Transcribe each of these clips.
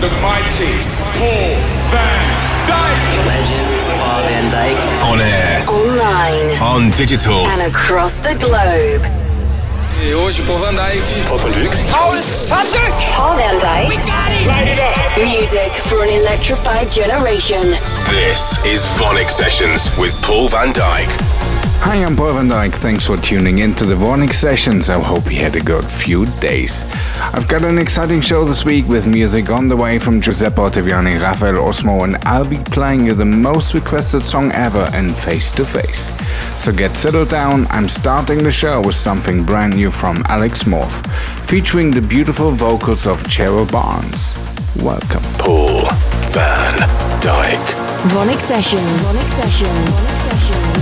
the mighty Paul van Dyk. Legend Paul van Dyk. On air, Online on digital. and across the globe. Hey, hoje Paul van Dyk. Paul van Dyk. Paul van Dyk. Light it up. Music for an electrified generation. This is VONYC Sessions with Paul van Dyk. Hi, I'm Paul van Dyk. Thanks for tuning in to the Warning Sessions. I hope you had a good few days. I've got an exciting show this week with music on the way from Giuseppe Ottaviani, Rafael Osmo, and I'll be playing you the most requested song ever in Face to Face. So get settled down. I'm starting the show with something brand new from Alex Morph, featuring the beautiful vocals of Cheryl Barnes. Welcome. Paul van Dyk. VONYC Sessions. VONYC Sessions. VONYC Sessions.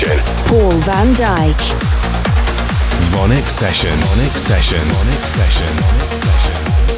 Generation. Paul van Dyk. VONYC Sessions. VONYC Sessions. VONYC Sessions. VONYC Sessions.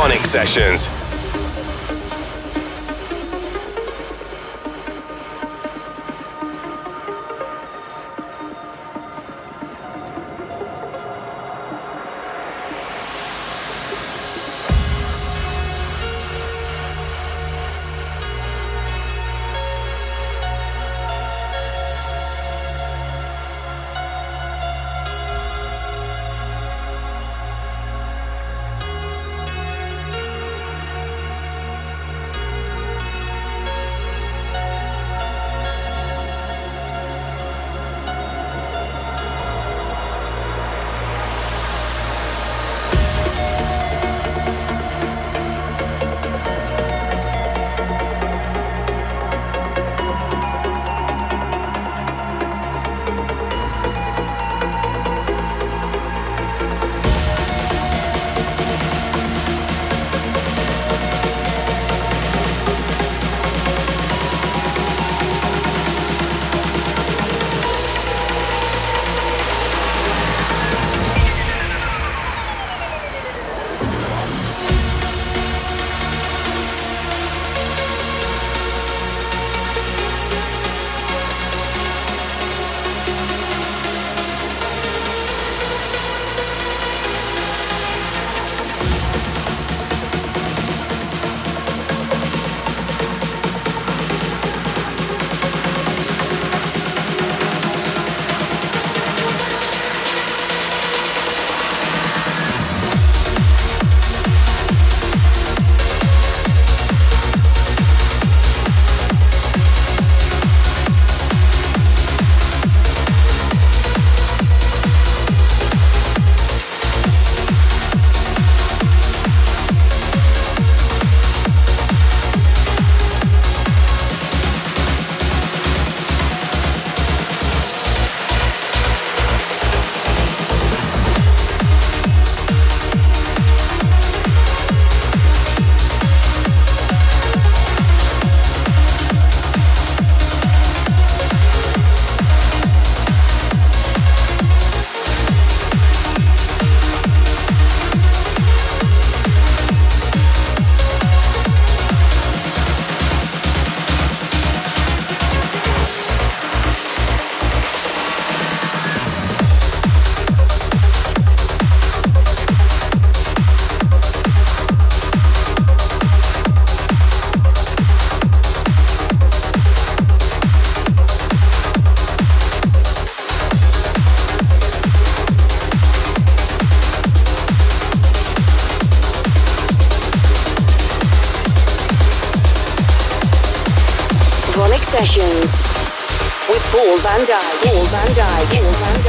Sessions. Sessions van Dyk. Paul van Dyk. Paul van Dyk.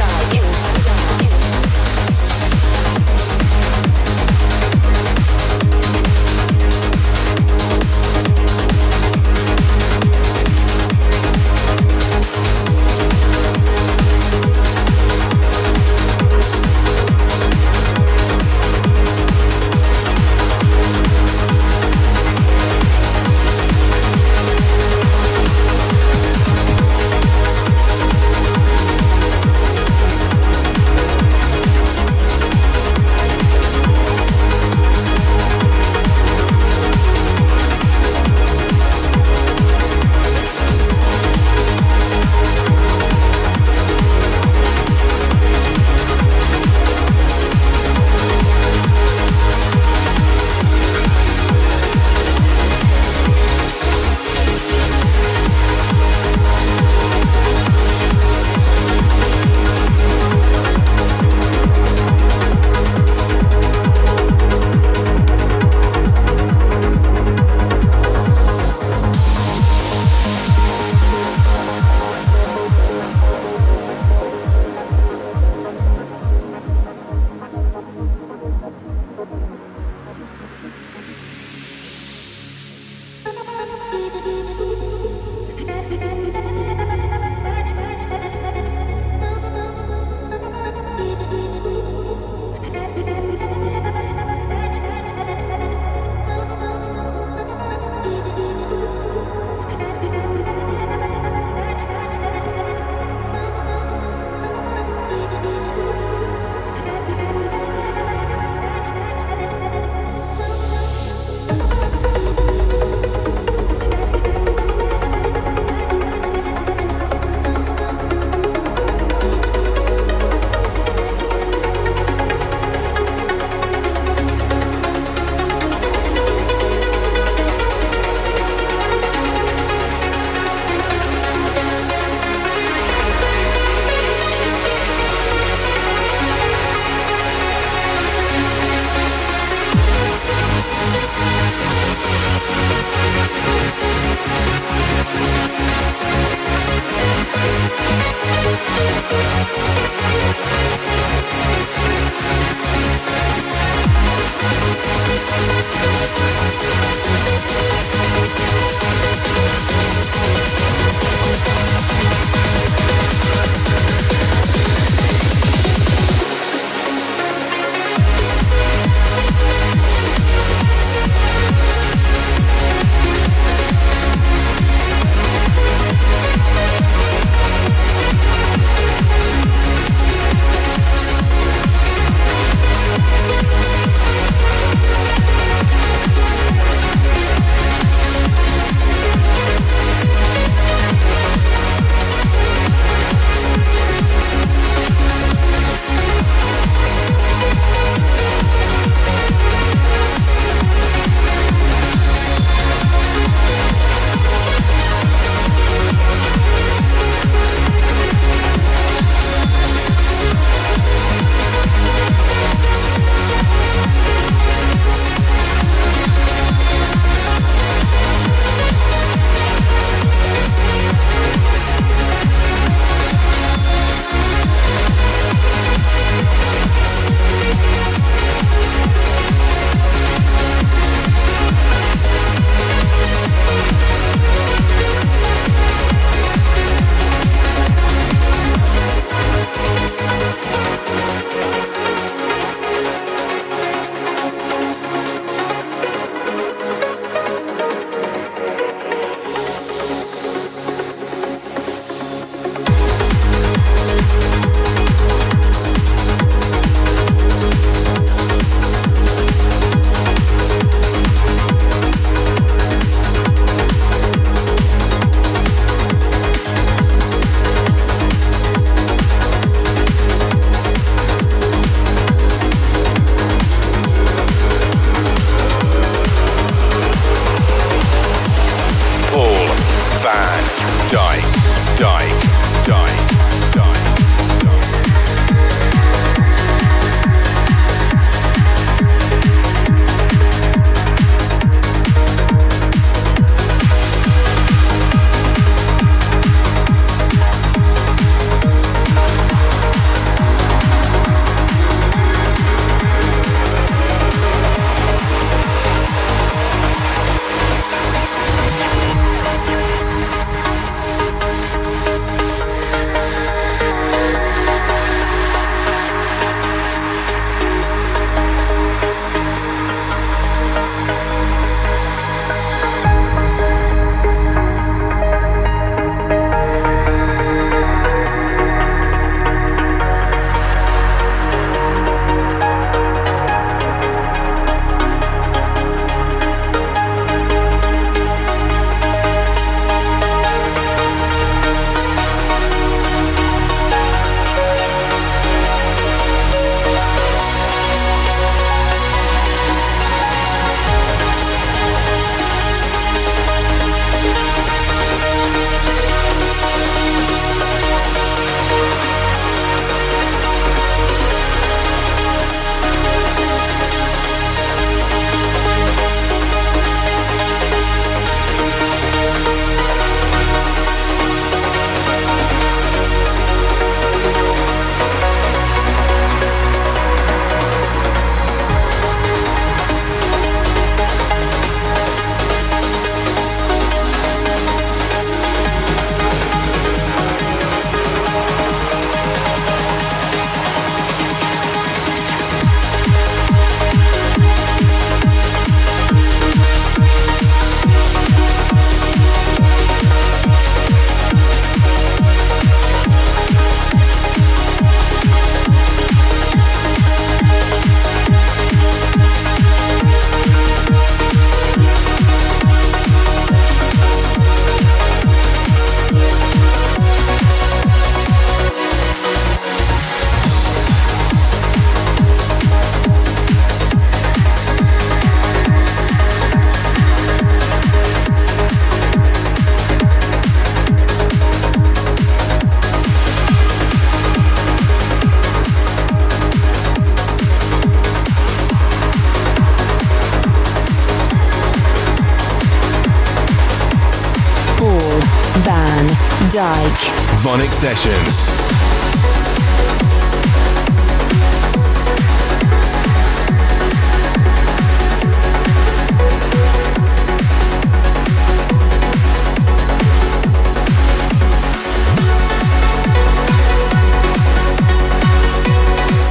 Dyk. Sessions.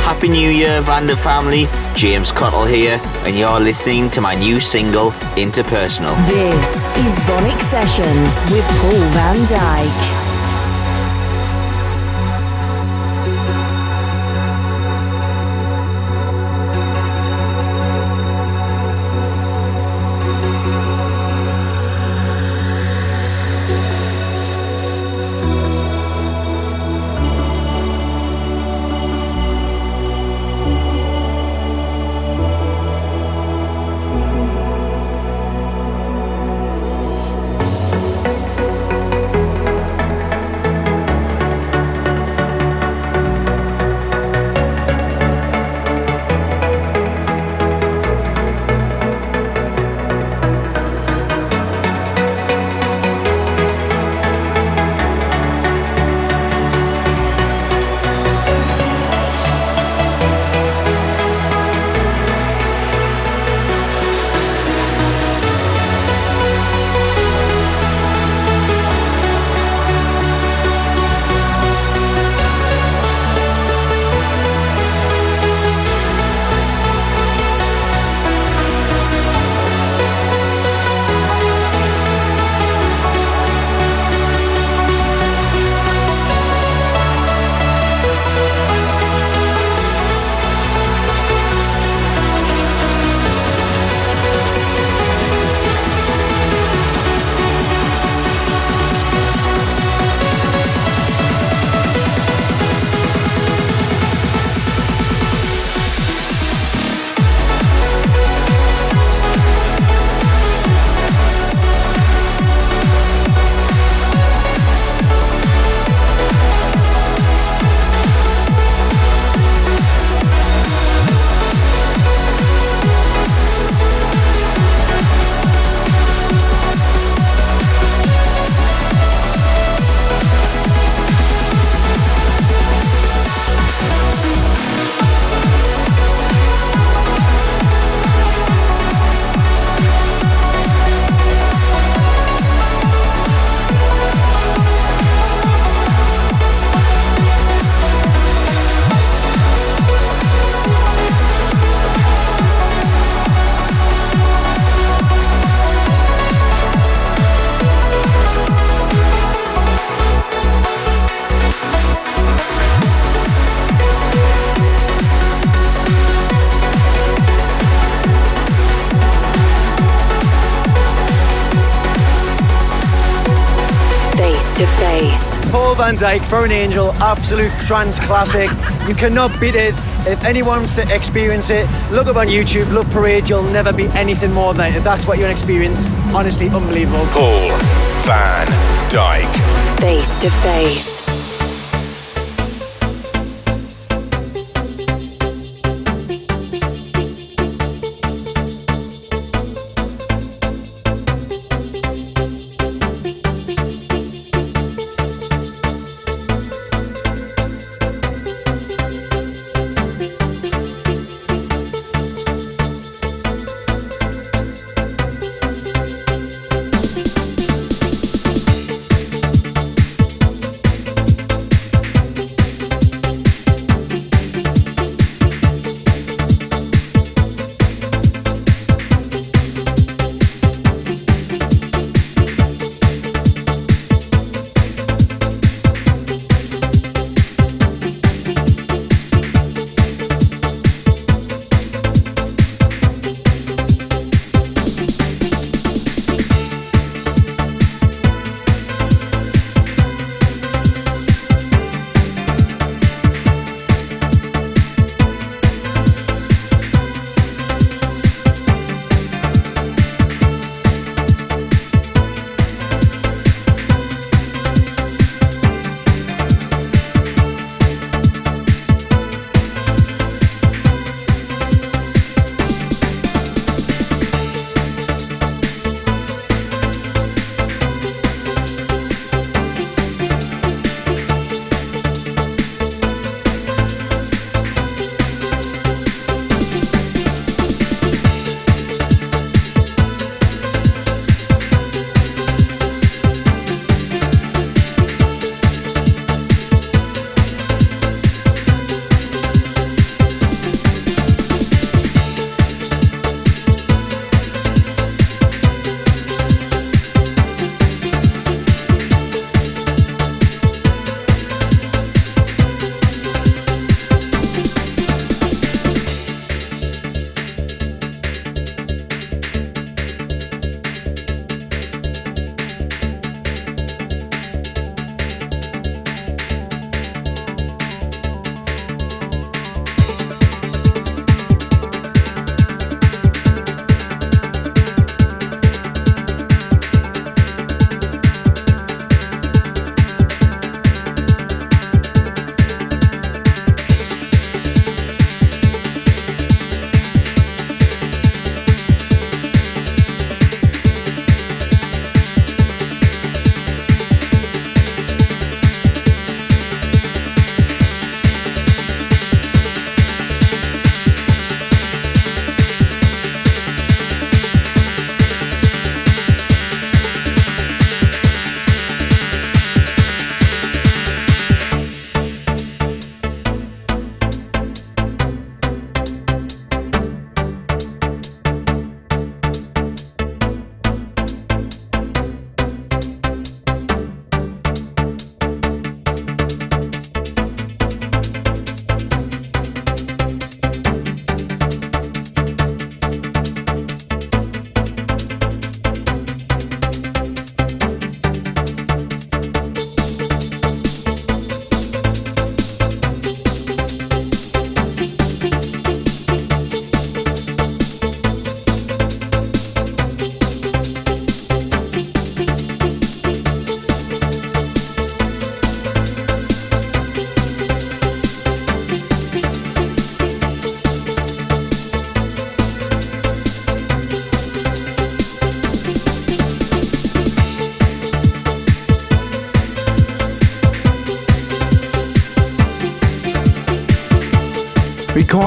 Happy New Year, Vanda family. James Cottle here, and you're listening to my new single, Interpersonal. This is VONYC Sessions with Paul van Dyk. Van Dyk for an Angel, absolute trance classic. You cannot beat it. If anyone wants to experience it, look up on YouTube, Love Parade, you'll never be anything more than it. That's what you're experience. Honestly, unbelievable. Paul Van Dyk. Face to face.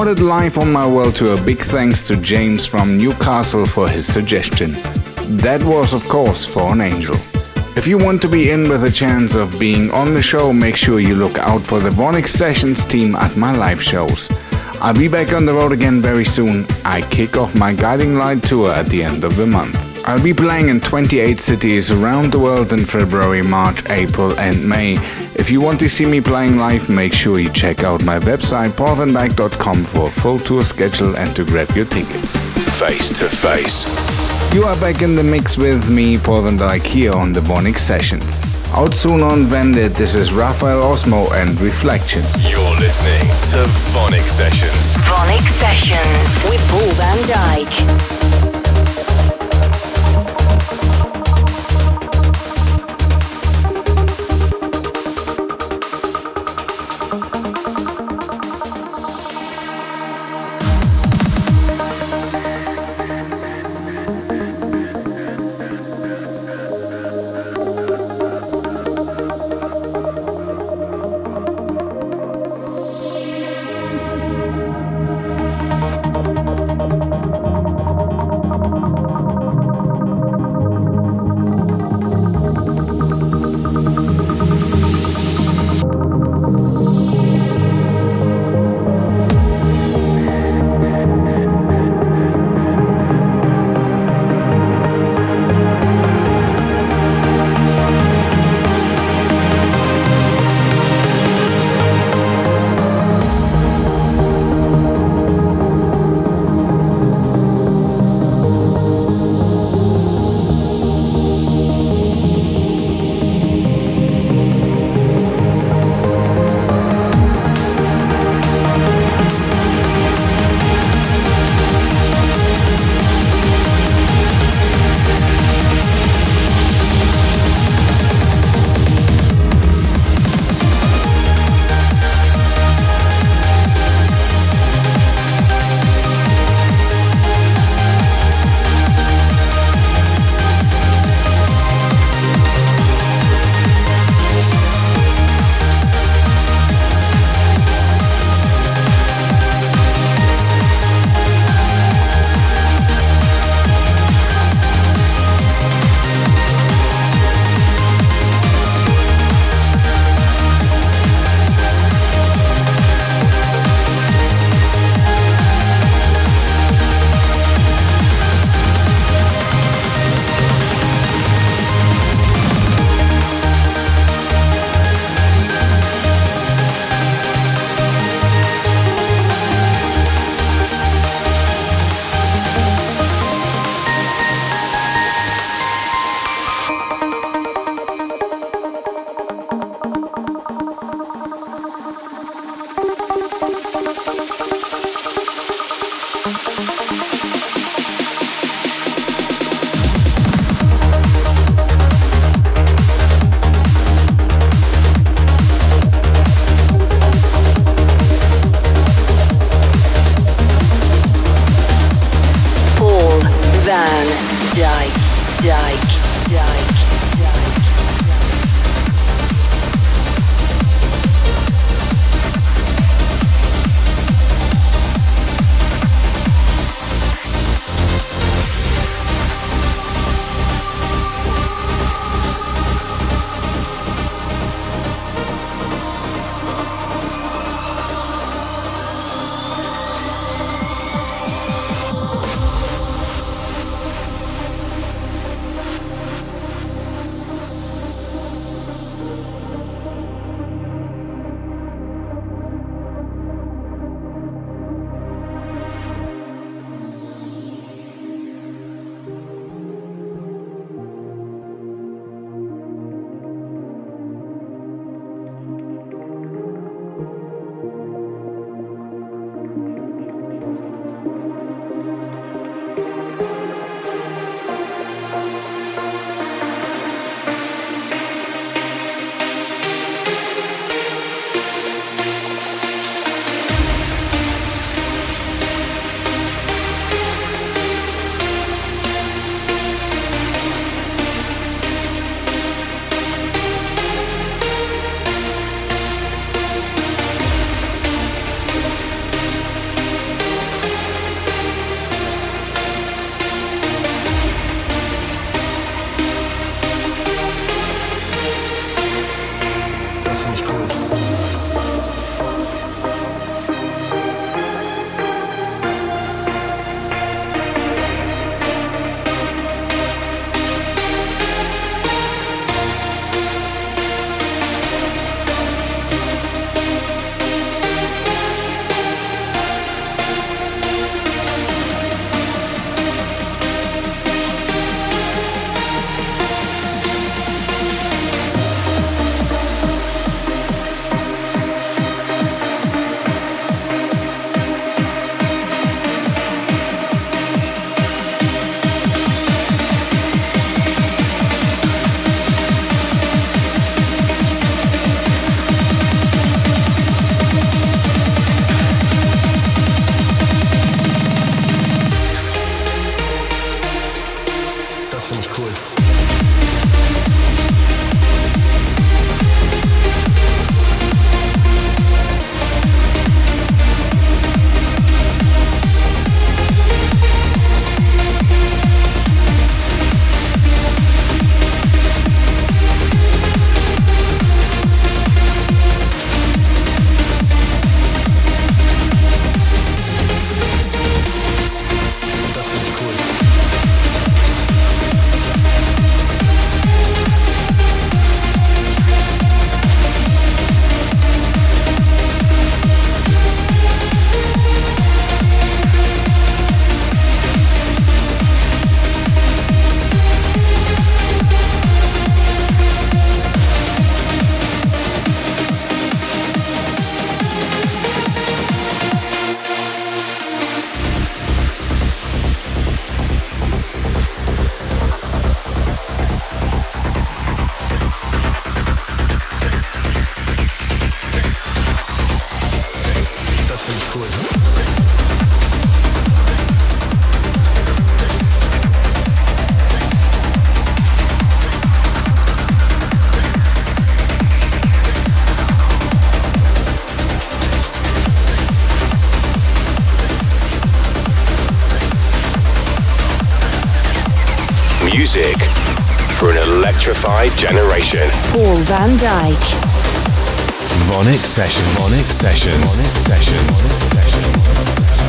Recorded live on my world tour, big thanks to James from Newcastle for his suggestion. That was, of course, For an Angel. If you want to be in with a chance of being on the show, make sure you look out for the VONYC Sessions team at my live shows. I'll be back on the road again very soon. I kick off my Guiding Light tour at the end of the month. I'll be playing in 28 cities around the world in February, March, April, and May. If you want to see me playing live, make sure you check out my website paulvandyk.com for a full tour schedule and to grab your tickets. Face to face. You are back in the mix with me, Paul Van Dyk, here on the VONYC Sessions. Out soon on Vandit, this is Rafael Osmo and Reflections. You're listening to VONYC Sessions. VONYC Sessions with Paul Van Dyk. Van Dyk. VONYC Sessions. VONYC Sessions. VONYC Sessions. VONYC Sessions.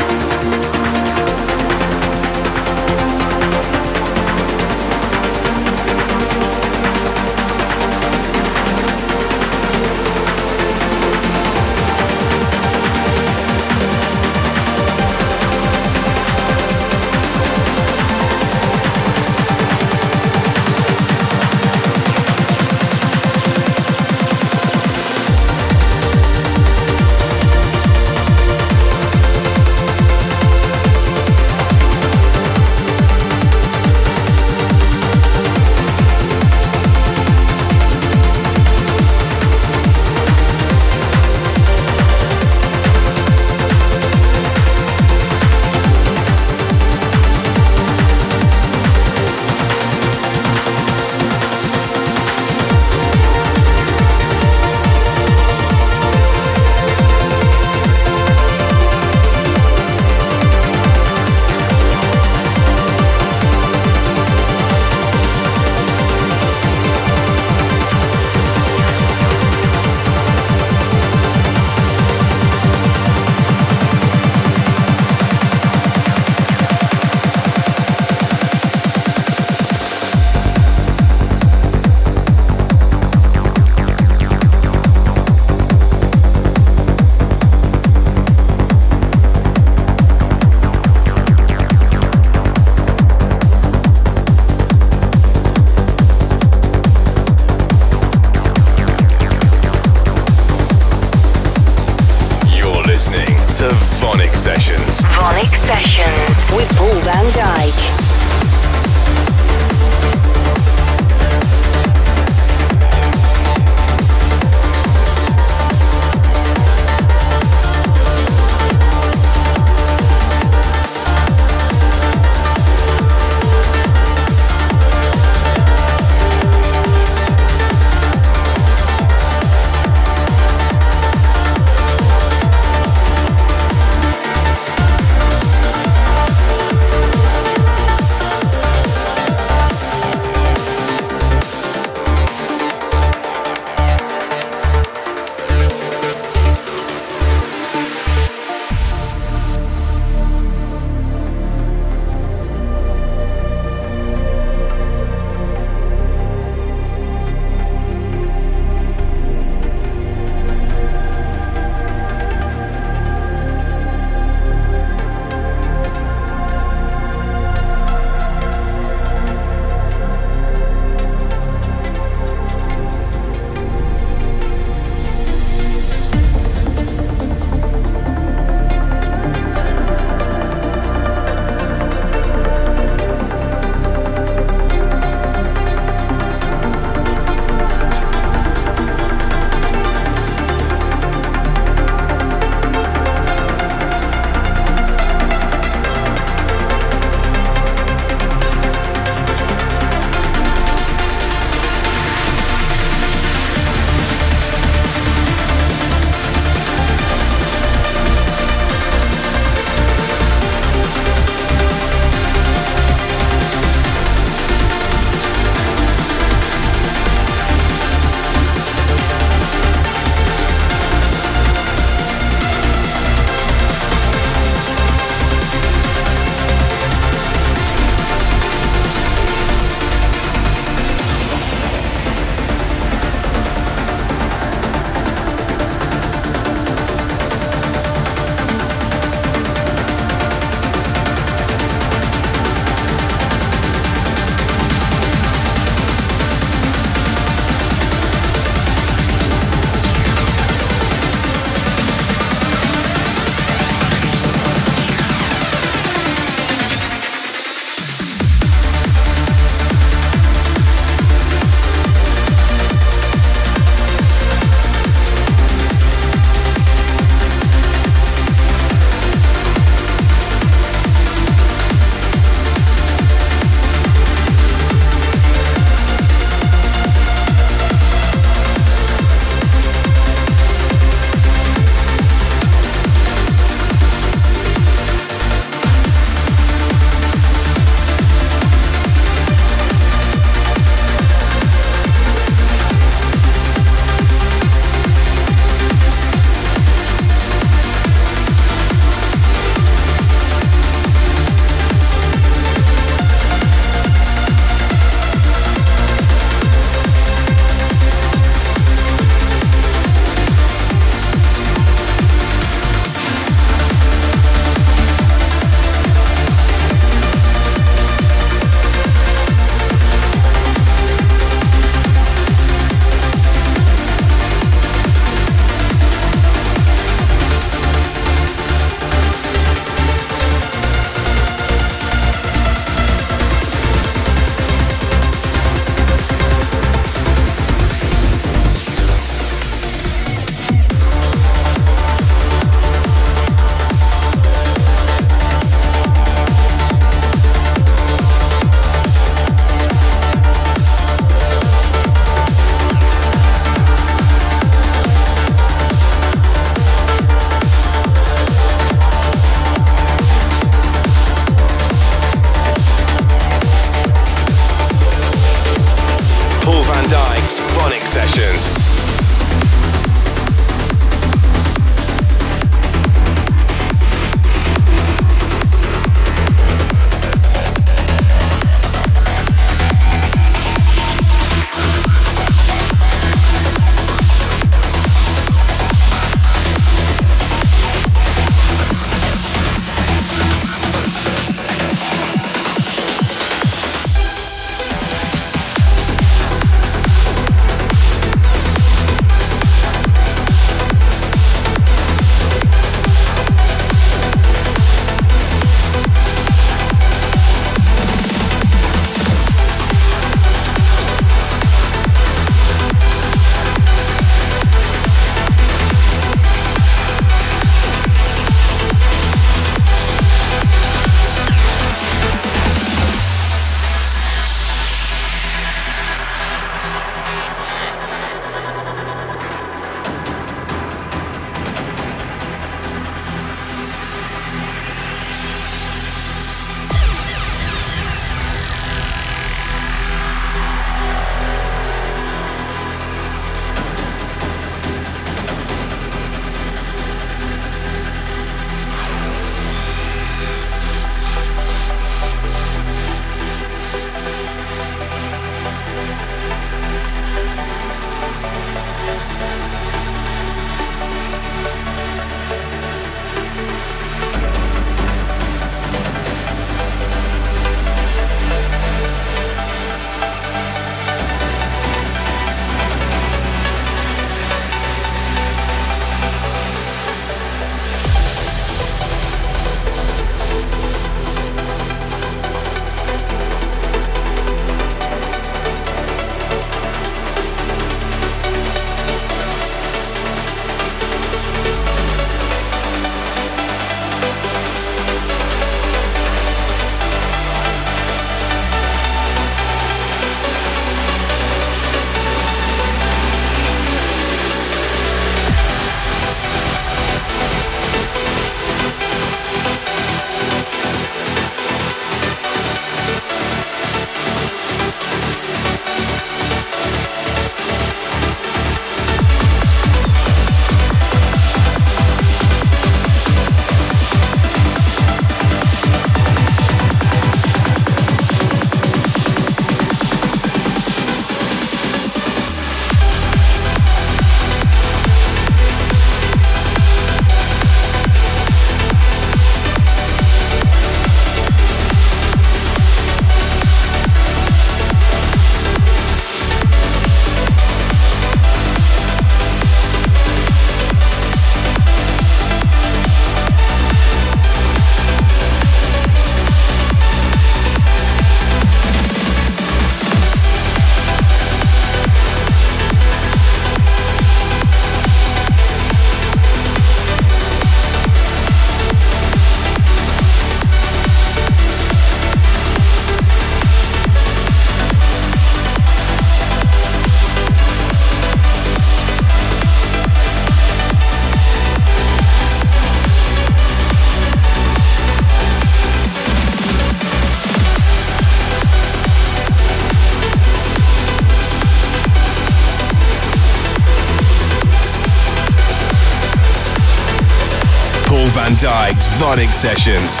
Van Dyk's VONYC Sessions.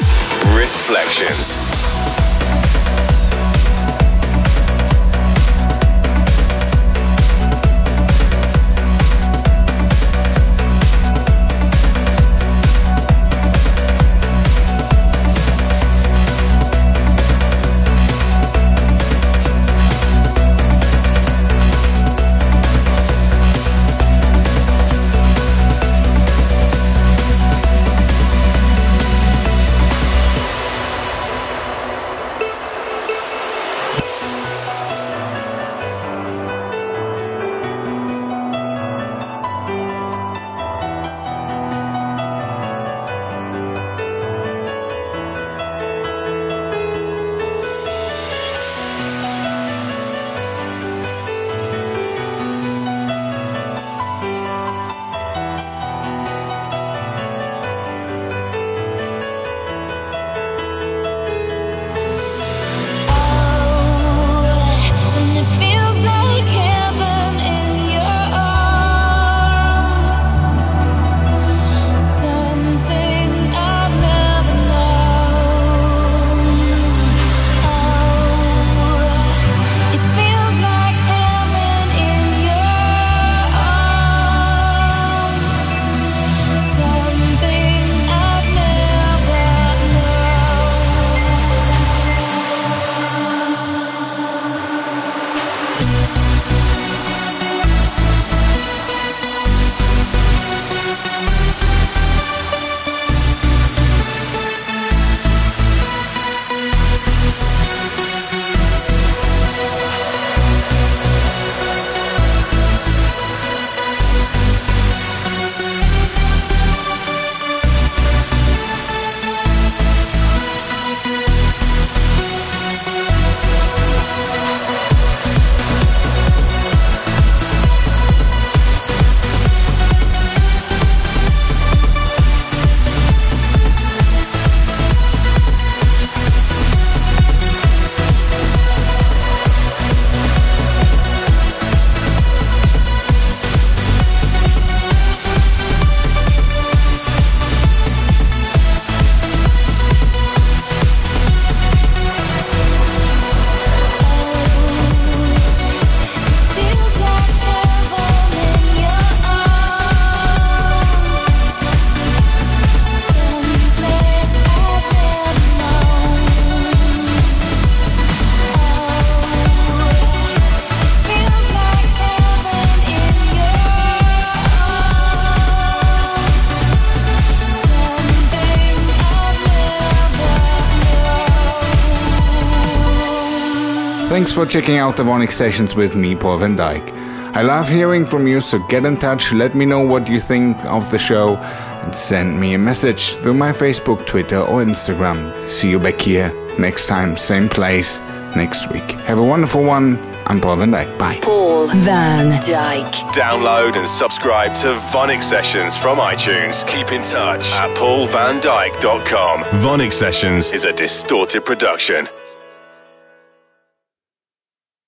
Reflections. For checking out the VONYC sessions with me, Paul van Dyk. I love hearing from you, so get in touch, let me know what you think of the show, and send me a message through my Facebook, Twitter, or Instagram. See you back here next time, same place, next week. Have a wonderful one. I'm Paul van Dyk. Bye. Paul van Dyk. Download and subscribe to VONYC Sessions from iTunes. Keep in touch at paulvandyk.com. VONYC Sessions is a distorted production.